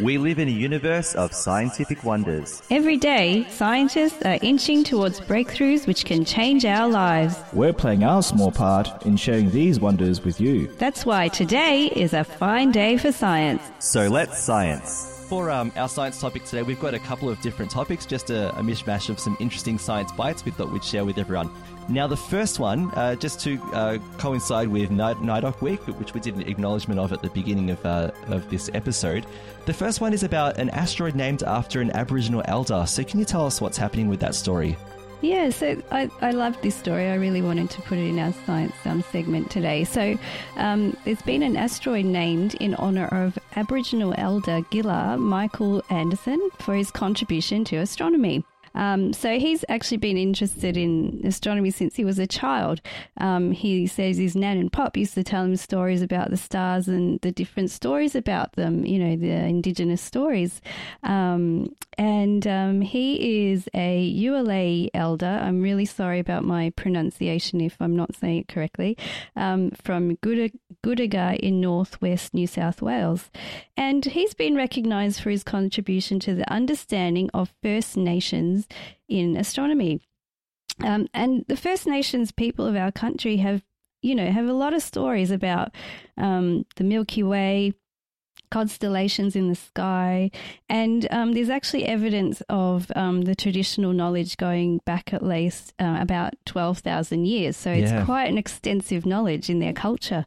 We live in a universe of scientific wonders. Every day, scientists are inching towards breakthroughs which can change our lives. We're playing our small part in sharing these wonders with you. That's why today is a fine day for science. So let's science. For um, our science topic today, we've got a couple of different topics, just a, a mishmash of some interesting science bites we thought we'd share with everyone. Now, the first one, uh, just to uh, coincide with NAIDOC Week, which we did an acknowledgement of at the beginning of, uh, of this episode, the first one is about an asteroid named after an Aboriginal elder. So, can you tell us what's happening with that story? Yeah, so I, I love this story. I really wanted to put it in our science um, segment today. So, um, there's been an asteroid named in honour of Aboriginal elder Ghillar Michael Anderson for his contribution to astronomy. Um, so he's actually been interested in astronomy since he was a child. Um, he says his nan and pop used to tell him stories about the stars and the different stories about them, you know, the indigenous stories. Um, and um, he is a Euahlayi elder. I'm really sorry about my pronunciation if I'm not saying it correctly, um, from Goodooga in northwest New South Wales. And he's been recognised for his contribution to the understanding of First Nations in astronomy. Um, and the First Nations people of our country have, you know, have a lot of stories about um, the Milky Way, constellations in the sky, and um, there's actually evidence of um, the traditional knowledge going back at least uh, about twelve thousand years. So it's Yeah. quite an extensive knowledge in their culture.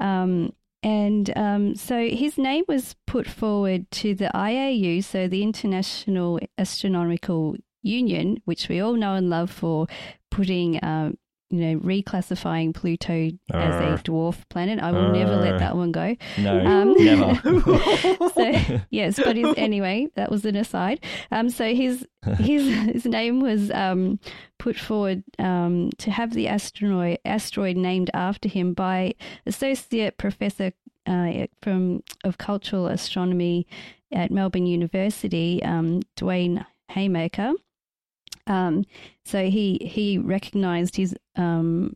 Um, and um, so his name was put forward to the IAU, so the International Astronomical Union, which we all know and love for putting, um, you know, reclassifying Pluto as a dwarf planet. I will never let that one go. No, Um, never. so yes, but his, anyway, that was an aside. Um, so his his his name was um, put forward um, to have the asteroid asteroid named after him by associate professor uh, from of cultural astronomy at Melbourne University, um, Duane Hamacher. Um, so he he recognised his um,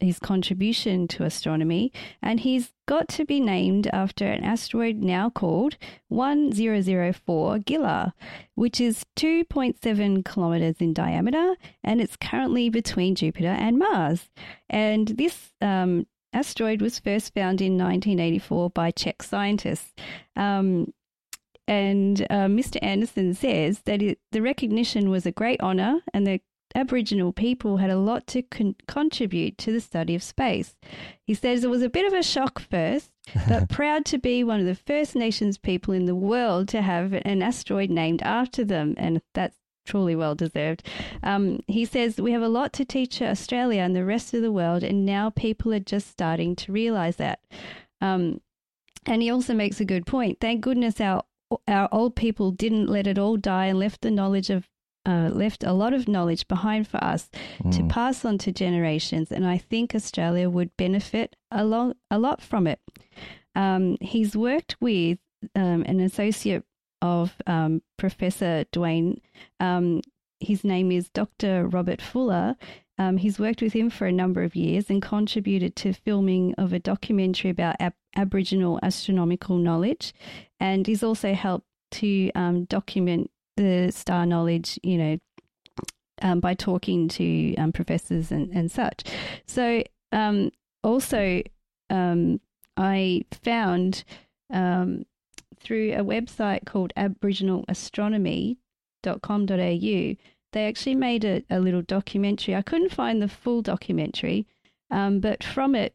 his contribution to astronomy, and he's got to be named after an asteroid now called 1004 Ghillar, which is 2.7 kilometers in diameter, and it's currently between Jupiter and Mars. And this um, asteroid was first found in 1984 by Czech scientists. Um, and uh, Mr. Anderson says that it, the recognition was a great honour and the Aboriginal people had a lot to con- contribute to the study of space. He says it was a bit of a shock first, but proud to be one of the First Nations people in the world to have an asteroid named after them, and that's truly well deserved. Um, he says, We have a lot to teach Australia and the rest of the world, and now people are just starting to realise that. Um, and he also makes a good point. Thank goodness our our old people didn't let it all die and left the knowledge of uh, left a lot of knowledge behind for us to pass on to generations, and I think Australia would benefit a lot a lot from it. Um, he's worked with um, an associate of um, Professor Duane. Um, his name is Dr. Robert Fuller. Um, he's worked with him for a number of years and contributed to filming of a documentary about ab- Aboriginal astronomical knowledge, and he's also helped to um, document the star knowledge, you know, um, by talking to um, professors and, and such. So, um, also, um, I found through a website called aboriginalastronomy.com.au, they actually made a, a little documentary. I couldn't find the full documentary, um, but from it,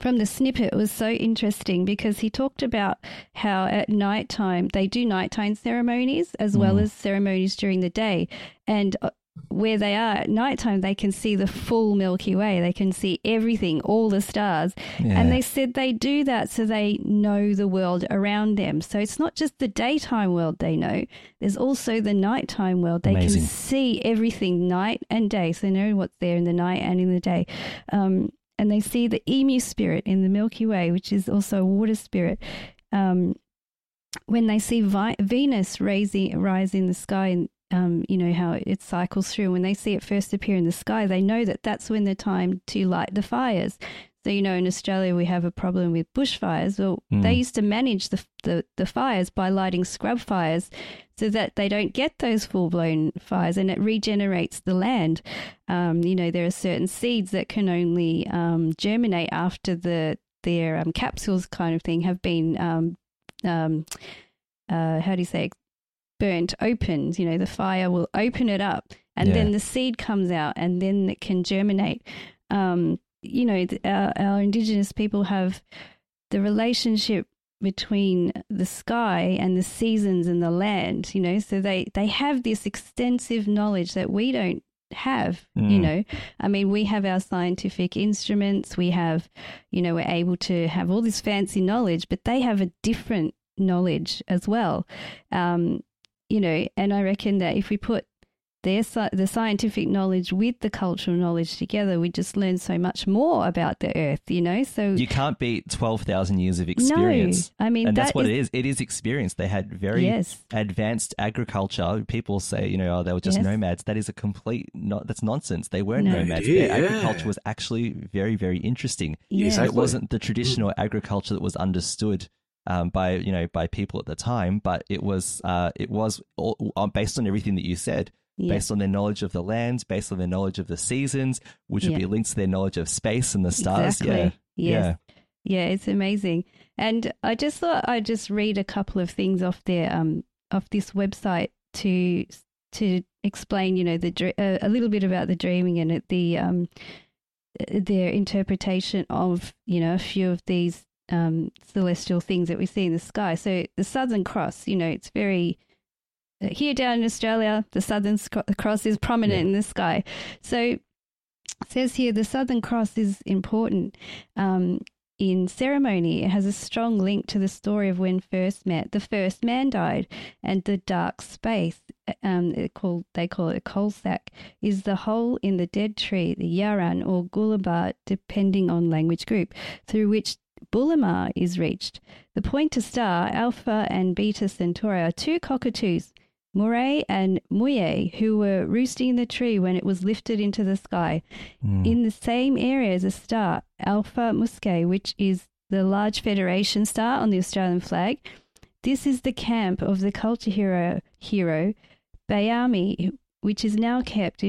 from the snippet, it was so interesting because he talked about how at night time they do nighttime ceremonies as well as ceremonies during the day. And uh, where they are at nighttime, they can see the full Milky Way. They can see everything, all the stars. Yeah. And they said they do that so they know the world around them. So it's not just the daytime world they know, there's also the nighttime world. They Amazing. can see everything night and day. So they know what's there in the night and in the day. Um, and they see the emu spirit in the Milky Way, which is also a water spirit. Um, when they see Vi- Venus raising, rise in the sky and um, you know how it cycles through. When they see it first appear in the sky, they know that that's when the time to light the fires. So you know, in Australia we have a problem with bushfires. Well, they used to manage the, the the fires by lighting scrub fires, so that they don't get those full blown fires, and it regenerates the land. Um, you know, there are certain seeds that can only um, germinate after the their um, capsules kind of thing have been um, um, uh, how do you say burnt open you know the fire will open it up and Yeah. then the seed comes out and then it can germinate um, you know our, our indigenous people have the relationship between the sky and the seasons and the land you know so they they have this extensive knowledge that we don't have you Mm. know i mean we have our scientific instruments we have you know we're able to have all this fancy knowledge but they have a different knowledge as well um, you know and i reckon that if we put their the scientific knowledge with the cultural knowledge together we just learn so much more about the earth you know so You can't beat 12,000 years of experience. no i mean and that's that what is- it is. It is experience. They had very Yes. advanced agriculture. People say, you know, oh, they were just Yes. nomads. That is a complete, no, that's nonsense. They weren't No. nomads. It is, Their agriculture was actually very, very interesting. Yeah. Exactly. It wasn't the traditional agriculture that was understood um, by you know by people at the time, but it was uh, it was all, uh, based on everything that you said, Yeah. based on their knowledge of the lands, based on their knowledge of the seasons, which would be linked to their knowledge of space and the stars. Exactly. Yeah, Yes. Yeah, it's amazing. And I just thought I'd just read a couple of things off their um off this website to to explain, you know, the uh, a little bit about the dreaming and the um their interpretation of, you know, a few of these um celestial things that we see in the sky. So the Southern Cross, you know, it's very uh, here down in Australia, the Southern Cross is prominent Yeah. in the sky. So it says here the Southern Cross is important um, in ceremony. It has a strong link to the story of when first met the first man died, and the dark space. Um, it called they call it a coal sack is the hole in the dead tree, the yaran or gulabar, depending on language group, through which Bullimah is reached. The pointer star, Alpha and Beta Centauri, are two cockatoos, Murray and Muye, who were roosting in the tree when it was lifted into the sky. Hmm. In the same area as a star, Alpha Muscae, which is the large Federation star on the Australian flag. This is the camp of the culture hero, hero Bayami, which is now kept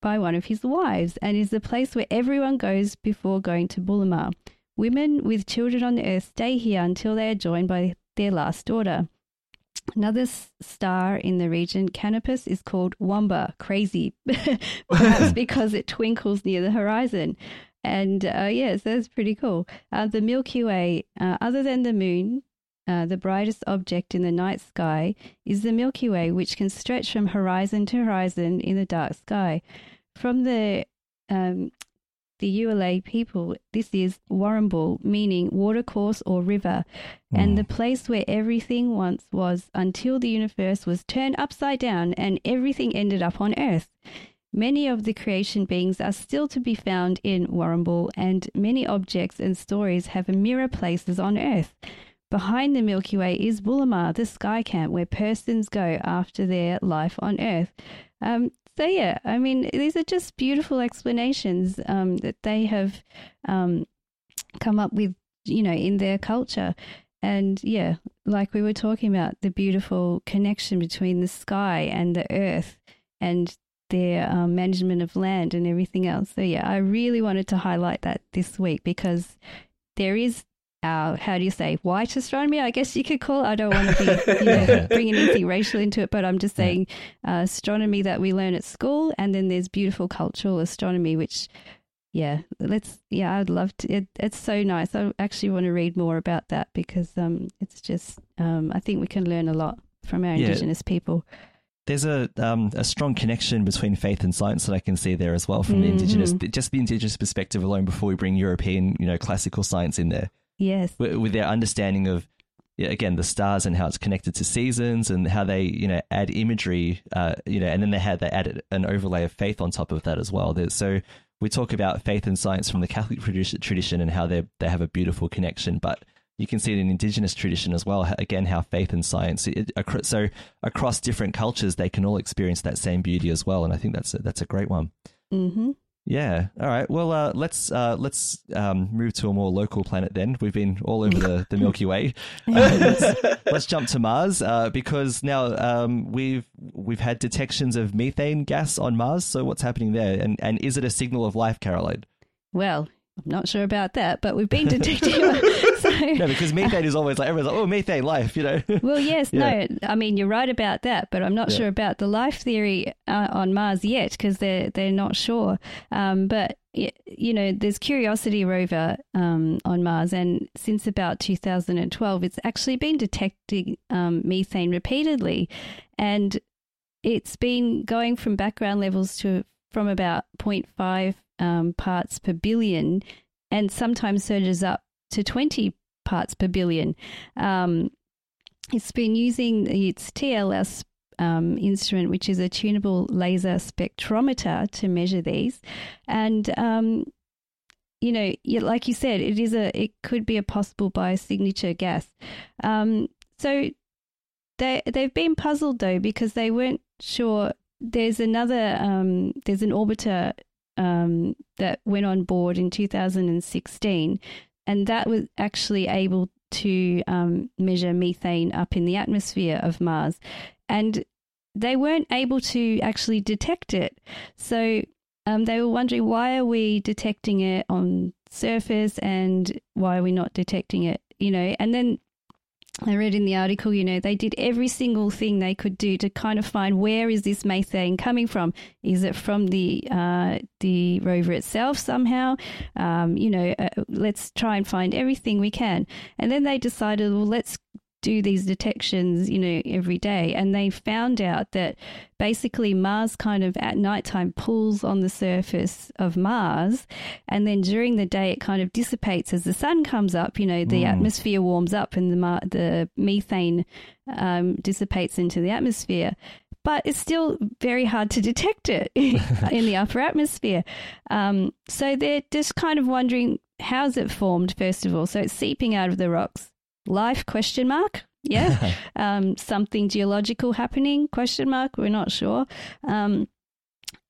by one of his wives and is the place where everyone goes before going to Bullimah. Women with children on the earth stay here until they are joined by their last daughter. Another star in the region, Canopus, is called Wamba, crazy, perhaps because it twinkles near the horizon. And uh, yes, that's pretty cool. Uh, the Milky Way, uh, other than the moon, uh, the brightest object in the night sky is the Milky Way, which can stretch from horizon to horizon in the dark sky. From the um, the Euahlayi people, this is Warrnambool, meaning watercourse or river, and the place where everything once was until the universe was turned upside down and everything ended up on Earth. Many of the creation beings are still to be found in Warrnambool, and many objects and stories have mirror places on Earth. Behind the Milky Way is Bullimah, the sky camp where persons go after their life on Earth. Um, so yeah, I mean, these are just beautiful explanations um, that they have um, come up with, you know, in their culture. And yeah, like we were talking about, the beautiful connection between the sky and the earth and their um, management of land and everything else. So yeah, I really wanted to highlight that this week because there is our, how do you say, white astronomy, I guess you could call it. I don't want to be you know, bringing anything racial into it, but I'm just saying uh, astronomy that we learn at school. And then there's beautiful cultural astronomy, which yeah, let's. Yeah, I'd love to. It, it's so nice. I actually want to read more about that because um, it's just. Um, I think we can learn a lot from our Yeah. Indigenous people. there's a um, a strong connection between faith and science that I can see there as well from the indigenous, just the indigenous perspective alone. Before we bring European, you know, classical science in there, Yes. with, with their understanding of again the stars and how it's connected to seasons and how they you know add imagery, uh, you know, and then they had they added an overlay of faith on top of that as well. There's, so we talk about faith and science from the Catholic tradition and how they they have a beautiful connection, but you can see it in indigenous tradition as well. Again, how faith and science, it, so across different cultures, they can all experience that same beauty as well. And I think that's a, that's a great one. Mm-hmm. Yeah. All right. Well, uh, let's uh, let's um, move to a more local planet. Then we've been all over the, the Milky Way. Uh, let's, let's jump to Mars uh, because now um, we've we've had detections of methane gas on Mars. So what's happening there? And and is it a signal of life, Caroline? Well, I'm not sure about that, but we've been detecting. so, No, because methane is always like everyone's like, oh, methane, life. You know. well, yes, Yeah. no. I mean, you're right about that, but I'm not Yeah. sure about the life theory uh, on Mars yet because they're they're not sure. Um, but you know, there's Curiosity rover um, on Mars, and since about 2012, it's actually been detecting um, methane repeatedly, and it's been going from background levels to from about 0.5 um, parts per billion, and sometimes surges up to 20 parts per billion. Um, it's been using its TLS um, instrument, which is a tunable laser spectrometer, to measure these, and um, you know, like you said, it is a it could be a possible biosignature gas. Um, so they they've been puzzled though because they weren't sure. There's another um, there's an orbiter um, that went on board in 2016, and that was actually able to um, measure methane up in the atmosphere of Mars, and they weren't able to actually detect it. So um, they were wondering why are we detecting it on surface and why are we not detecting it, you know? And then I read in the article, you know, they did every single thing they could do to kind of find where is this methane coming from? Is it from the uh, the rover itself somehow? Um, you know, uh, let's try and find everything we can. And then they decided, well, let's do these detections, you know, every day. And they found out that basically Mars kind of at nighttime pulls on the surface of Mars. And then during the day, it kind of dissipates as the sun comes up. You know, the atmosphere warms up and the, mar- the methane um, dissipates into the atmosphere. But it's still very hard to detect it in the upper atmosphere. Um, so they're just kind of wondering how's it formed, first of all. So it's seeping out of the rocks life question mark? Yeah. Um, something geological happening? Question mark? We're not sure. Um,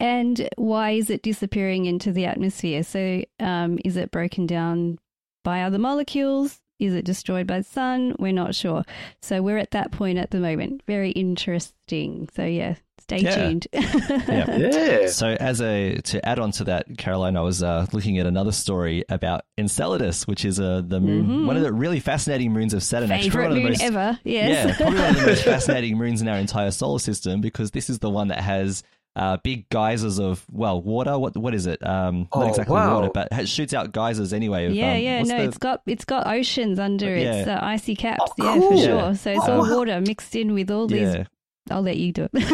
and why is it disappearing into the atmosphere? So um, is it broken down by other molecules? Is it destroyed by the sun? We're not sure. So we're at that point at the moment. Very interesting. So yeah stay Yeah. tuned Yeah. Yeah. So, as a to add on to that, Caroline, I was uh, looking at another story about Enceladus, which is uh, the moon, one of the really fascinating moons of Saturn. actually, favorite probably one moon of the most, ever Yeah, probably one of the most fascinating moons in our entire solar system because this is the one that has uh, big geysers of well water. What what is it? Um, Oh, not exactly wow. water, but it shoots out geysers anyway. Of, Yeah, um, yeah, what's no, the- it's got it's got oceans under Yeah. its uh, icy caps. Oh, yeah, for sure. Yeah. So it's Oh, all wow. water mixed in with all these. I'll let you do it. yeah,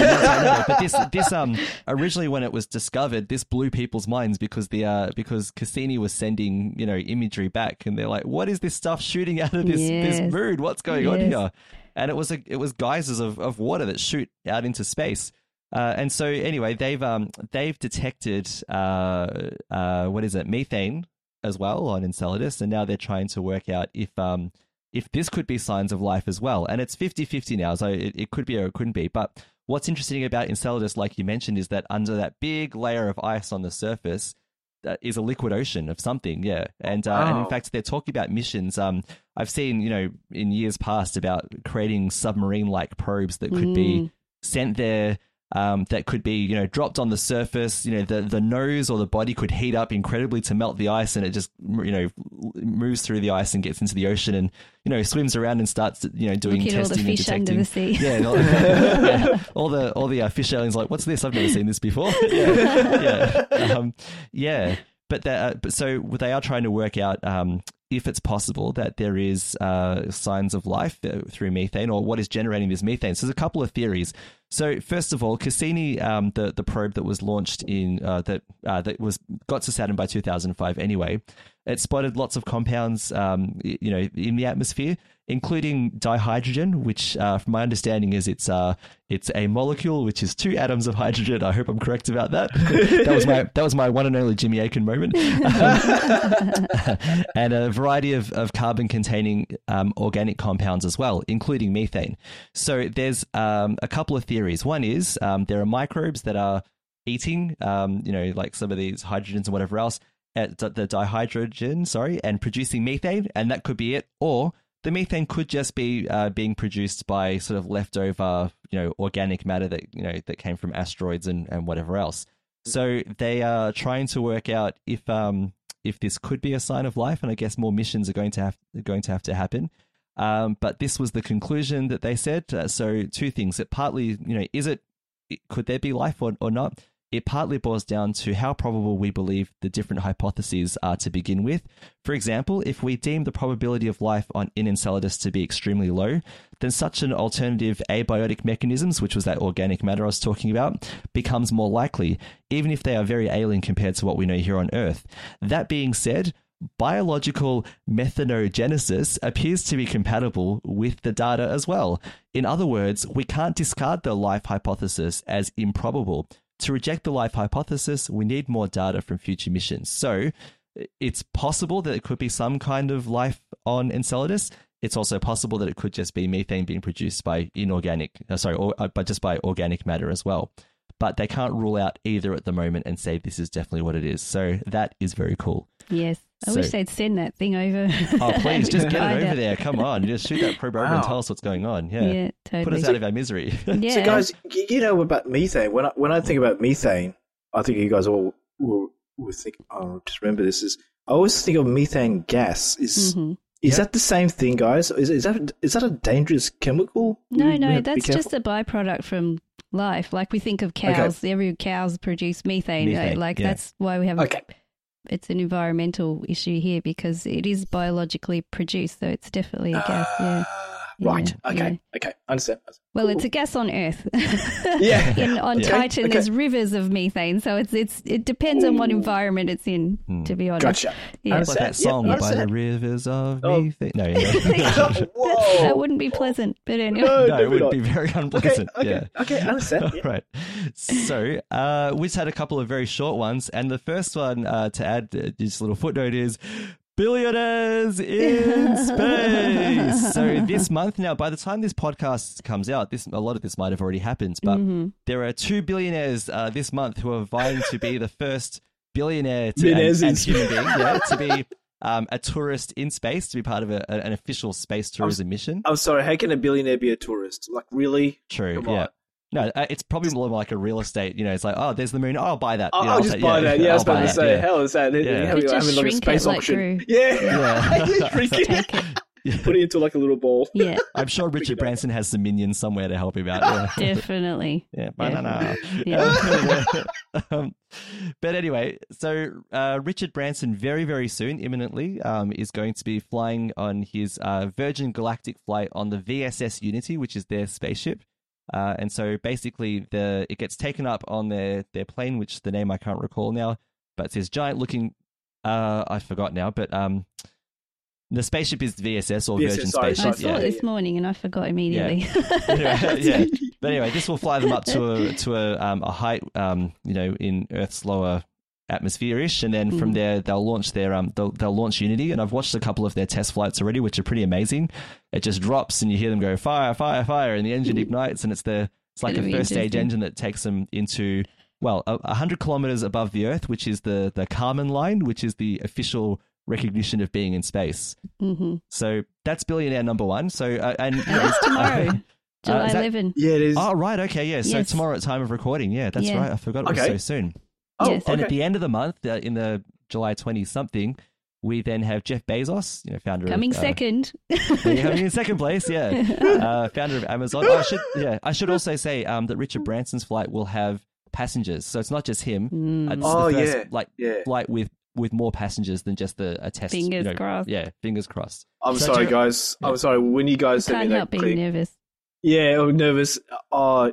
that's- I know. But this, this, um, originally when it was discovered, this blew people's minds because the, uh, because Cassini was sending, you know, imagery back, and they're like, "What is this stuff shooting out of this this Yes. moon? What's going on here?" And it was a, it was geysers of, of water that shoot out into space. Uh, and so anyway, they've um they've detected uh uh what is it methane as well on Enceladus, and now they're trying to work out if um if this could be signs of life as well. And it's 50-50 now, so it, it could be or it couldn't be. But what's interesting about Enceladus, like you mentioned, is that under that big layer of ice on the surface uh, is a liquid ocean of something, yeah. And uh, and in fact, they're talking about missions. Um, I've seen you know in years past about creating submarine-like probes that could be sent there. Um, that could be, you know, dropped on the surface. You know, the the nose or the body could heat up incredibly to melt the ice, and it just, you know, moves through the ice and gets into the ocean, and you know, swims around and starts, you know, doing Look at all the testing and detecting. under the sea. Yeah, all, yeah, all the all the uh, fish aliens like, what's this? I've never seen this before. yeah, yeah, um, yeah. But that, uh, but so they are trying to work out um, if it's possible that there is uh, signs of life through methane or what is generating this methane. So there's a couple of theories. So first of all, Cassini, um, the the probe that was launched in uh, that uh, that was got to Saturn by 2005 anyway, it spotted lots of compounds, um, you know, in the atmosphere, including dihydrogen, which, uh, from my understanding, is it's uh, it's a molecule which is two atoms of hydrogen. I hope I'm correct about that. that was my that was my one and only Jimmy Aiken moment. and a variety of, of carbon containing um, organic compounds as well, including methane. So there's um, a couple of theories. One is um, there are microbes that are eating, um, you know, like some of these hydrogens and whatever else, at the the dihydrogen, sorry, and producing methane, and that could be it. Or the methane could just be uh, being produced by sort of leftover, you know, organic matter that you know that came from asteroids and, and whatever else. So they are trying to work out if um if this could be a sign of life, and I guess more missions are going to have going to have to happen. Um, but this was the conclusion that they said. Uh, so two things: it partly, you know, is it could there be life or, or not? It partly boils down to how probable we believe the different hypotheses are to begin with. For example, if we deem the probability of life on in Enceladus to be extremely low, then such an alternative abiotic mechanisms, which was that organic matter I was talking about, becomes more likely, even if they are very alien compared to what we know here on Earth. That being said, biological methanogenesis appears to be compatible with the data as well. In other words, we can't discard the life hypothesis as improbable. To reject the life hypothesis, we need more data from future missions. So, it's possible that it could be some kind of life on Enceladus. It's also possible that it could just be methane being produced by inorganic, uh, sorry, or, uh, but just by organic matter as well. But they can't rule out either at the moment and say this is definitely what it is. So that is very cool. Yes. I So- wish they'd send that thing over. Oh, please, just get Find it over there. Come on, just shoot that probe over and tell us what's going on. Yeah, Yeah, put us out of our misery. yeah. So, guys, you know about methane. When I, when I think about methane, I think you guys all will, will think. Oh, just remember this is. I always think of methane gas. Is Mhm. is that the same thing, guys? Is, is that is that a dangerous chemical? No, We- we no, have to be that's just a byproduct from life. Like we think of cows, every cows produce methane. Methane, like yeah. that's why we have. Okay. It's an environmental issue here because it is biologically produced, so it's definitely a gas. yeah. Ah. Right. Yeah, okay. Okay. Understand. Well, it's a gas on Earth. Yeah. in on Yeah. Titan, Okay, there's rivers of methane, so it's it's it depends on what environment it's in. Hmm. To be honest, Gotcha. Yeah. It's like that Understand. Yeah, song by the rivers of Oh. methane. No, yeah. Whoa. that wouldn't be pleasant. But anyway, No, no, it definitely would be very unpleasant. Okay. Yeah. Okay. I understand. Yeah. right. So uh, we just had a couple of very short ones, and the first one uh, to add uh, just a little footnote is billionaires in space. so this month now, by the time this podcast comes out, this a lot of this might have already happened, but Mm-hmm. there are two billionaires uh, this month who are vying to be the first billionaire to, and, and human being, yeah, to be. Um, a tourist in space to be part of a, an official space tourism mission. I'm sorry. How can a billionaire be a tourist? Like really? True. Come yeah. on. No, uh, it's probably more like a real estate. You know, it's like, oh, there's the moon. Oh, I'll buy that. I'll, You know, I'll I'll just take- buy that. Yeah, I was I'll about to say, yeah. hell is that? Yeah. Have Could you just having like a shrink space it like auction? Gru. Yeah. Yeah. Just shrink it. take it. Put it into like a little ball. Yeah, I'm sure Richard Branson has some minions somewhere to help him out. Yeah. definitely. Yeah, banana. Yeah. um, but anyway, so uh, Richard Branson very, very soon, imminently, um, is going to be flying on his uh, Virgin Galactic flight on the VSS Unity, which is their spaceship. Uh, and so basically, the it gets taken up on their, their plane, which the name I can't recall now, but it's this giant looking. Uh, I forgot now, but um, the spaceship is VSS or VSS, Virgin sorry, I saw yeah. it this morning and I forgot immediately. Anyway, yeah. But anyway, this will fly them up to a to a um, a height, um, you know, in Earth's lower atmosphere ish, and then from Mhm. there they'll launch their um they'll, they'll launch Unity, and I've watched a couple of their test flights already, which are pretty amazing. It just drops, and you hear them go fire, fire, fire, and the engine ignites, and it's the it's like a Gonna be first stage engine that takes them into well a, a hundred kilometers above the Earth, which is the the Kármán line, which is the official recognition of being in space. hmm So that's billionaire number one. So uh, and And that's tomorrow, July is that- 11. Yeah, it is. Oh right, okay, yeah. So Yes. tomorrow at time of recording, yeah, that's Yeah. right. I forgot it was Okay. so soon. Oh, yes. Then okay. at the end of the month, uh, in the July twenty something, we then have Jeff Bezos, you know, founder Coming of uh, second. coming in second place, yeah, uh, founder of Amazon. Oh, I should, yeah, I should also say um, that Richard Branson's flight will have passengers, so it's not just him. Mm. It's Oh, the first, yeah, like yeah. flight with with more passengers than just a, a test. Fingers you know, crossed. Yeah, fingers crossed. I'm So sorry, do- guys. Yeah. I'm sorry. When you guys sent Can't me that help being clip, nervous. yeah, I'm nervous. Uh, y-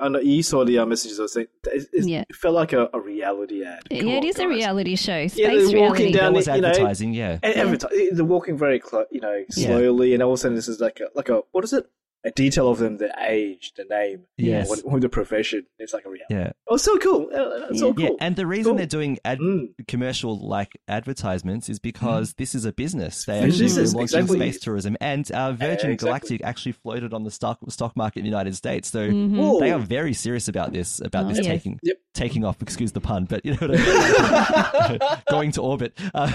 I know you saw the uh, messages I was saying. It, it, Yeah. felt like a, a reality ad. Come yeah, it on, is a reality show. Space Yeah, they're walking reality. down There was the- you know, advertising, yeah. And adverti- they're walking very, clo- you know, Yeah. slowly, and all of a sudden this is like a like a what is it? A detail of them, the age, the name, Yes. what, what the profession. It's like a reality. Yeah. Oh, so cool. Uh, It's so cool. Yeah, and the reason Cool. they're doing ad- Mm. commercial like advertisements is because this is a business. They It's actually business, launching exactly. space tourism, and uh, Virgin exactly. Galactic actually floated on the stock stock market in the United States. So Mhm. They are very serious about this about Oh, this yes. taking Yep. taking off. Excuse the pun, but you know what I mean. going to orbit. Uh,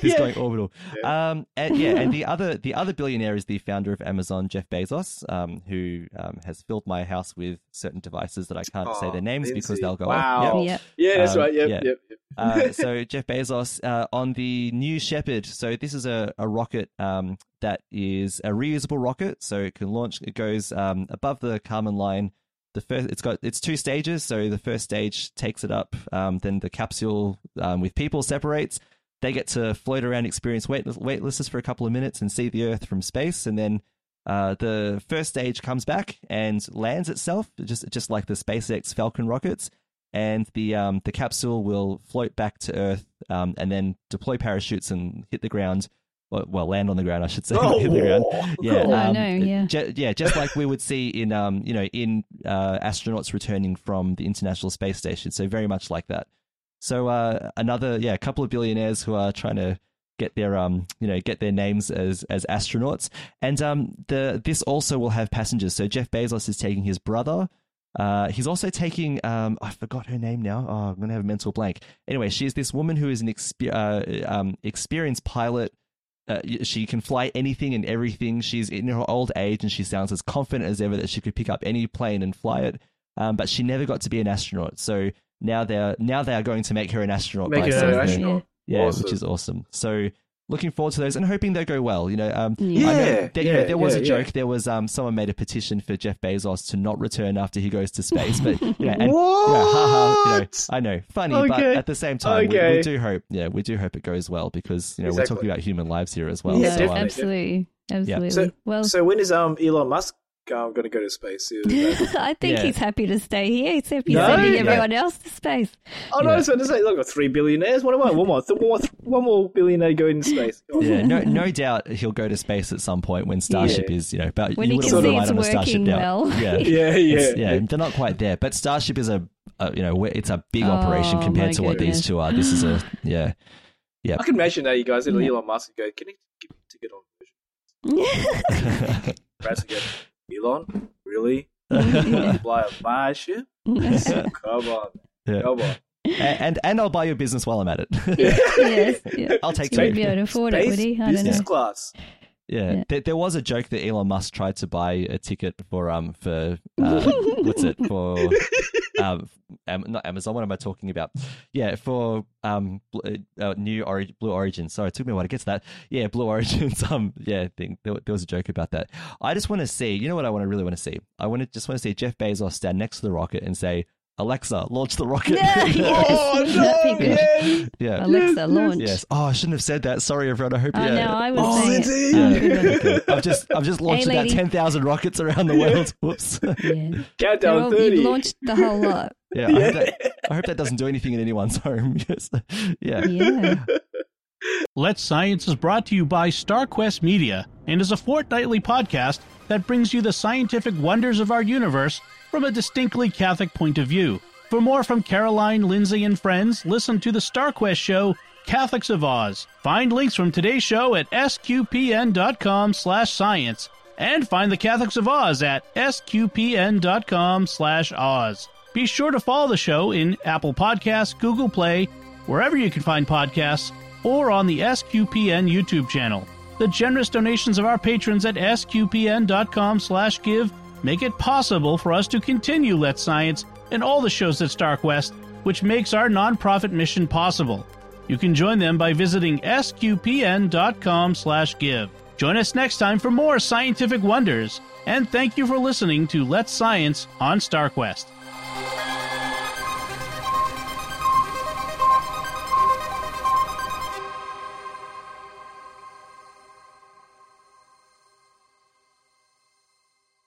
he's Yeah. going orbital. Um, and yeah, and the other the other billionaire is the founder of Amazon, Jeff Bezos, um, who um, has filled my house with certain devices that I can't say Oh, their names because they'll go Wow. off. Yep. Yep. Yeah, that's Um, right. Yep, yeah. yep, yep. Uh, so Jeff Bezos uh, on the New Shepard. So this is a, a rocket um, that is a reusable rocket. So it can launch. It goes um, above the Kármán line. The first, it's got it's two stages. So the first stage takes it up. Um, then the capsule um, with people separates. They get to float around, experience weight, weightlessness for a couple of minutes, and see the Earth from space. And then uh, the first stage comes back and lands itself, just just like the SpaceX Falcon rockets and the um, the capsule will float back to Earth, um, and then deploy parachutes and hit the ground. Well, well land on the ground, I should say. Oh, hit the ground. Yeah, Cool. I um, know, yeah. ju- yeah, just like we would see in um, you know, in uh, astronauts returning from the International Space Station. So very much like that. So uh, another, yeah, a couple of billionaires who are trying to get their um, you know, get their names as as astronauts, and um, the this also will have passengers. So Jeff Bezos is taking his brother. Uh, he's also taking um, I forgot her name now. Oh, I'm gonna have a mental blank. Anyway, she is this woman who is an exper- uh, um, experienced pilot. Uh, she can fly anything and everything. She's in her old age and she sounds as confident as ever that she could pick up any plane and fly it. Um, but she never got to be an astronaut. So now they're now they are going to make her an astronaut. Make by it an astronaut. Yeah, Awesome. which is awesome. So looking forward to those and hoping they go well. You know, um, Yeah. I know Yeah, there, you know, there was yeah, a yeah. joke. There was um, someone made a petition for Jeff Bezos to not return after he goes to space. But you know, and, you know, haha, you know, I know, funny, but at the same time, we, we do hope. Yeah, we do hope it goes well because you know we're talking about human lives here as well. Yeah, so, um, definitely. absolutely, absolutely. So, well, so when is um Elon Musk um, going to go to space? Is I think Yeah. he's happy to stay here, except he's No? sending Yeah. everyone else to space. oh no, Yeah. I was going to say, look, got three billionaires. What am I? One more, th- one more, th- one more billionaire going to space. yeah, no, no doubt he'll go to space at some point when Starship Yeah. is, you know, but When you he would can have see relied it's on Starship working now. well. Yeah, Yeah, yeah, It's- yeah, they're not quite there, but Starship is a, a you know, it's a big operation Oh, compared my to what these two are. This is a, yeah, yeah. I can imagine that you guys, Yeah. Elon Musk, would go, can you give me a ticket on Virgin? Brad would go, Elon, really? Mm-hmm. Fly a my ship? Mm-hmm. Come on, Yeah. come on. and, and and I'll buy your business while I'm at it. yes, yeah. I'll take He'd two. be able to afford it, would he? I don't business know. class. Yeah, Yeah. There, there was a joke that Elon Musk tried to buy a ticket for um for uh, what's it for um not Amazon. What am I talking about? Yeah, for um uh, new Ori- Blue Origin. Sorry, it took me a while to get to that. Yeah, Blue Origins. Um, yeah, thing. There, there was a joke about that. I just want to see. You know what I want to really want to see? I want to just want to see Jeff Bezos stand next to the rocket and say, "Alexa, launch the rocket." Yeah, yes. Oh, That'd be yes. yeah. Alexa, launch. Yes. Oh, I shouldn't have said that. Sorry, everyone. I hope. Oh, yeah. no, I was Oh, saying Lindsay. it. Oh. Okay. I've just I've just launched Hey, about ten thousand rockets around the world. Whoops. Yeah. They're Countdown all- 30. You've launched the whole lot. Yeah, I, hope that, I hope that doesn't do anything in anyone's home. Yes. Yeah. Yeah. Let's Science is brought to you by StarQuest Media and is a fortnightly podcast that brings you the scientific wonders of our universe from a distinctly Catholic point of view. For more from Caroline, Lindsay, and friends, listen to the StarQuest show Catholics of Oz. Find links from today's show at sqpn.com slash science and find the Catholics of Oz at sqpn.com slash Oz. Be sure to follow the show in Apple Podcasts, Google Play, wherever you can find podcasts, or on the SQPN YouTube channel. The generous donations of our patrons at sqpn.com/give make it possible for us to continue Let's Science and all the shows at StarQuest, which makes our nonprofit mission possible. You can join them by visiting sqpn.com/give. Join us next time for more scientific wonders, and thank you for listening to Let's Science on StarQuest.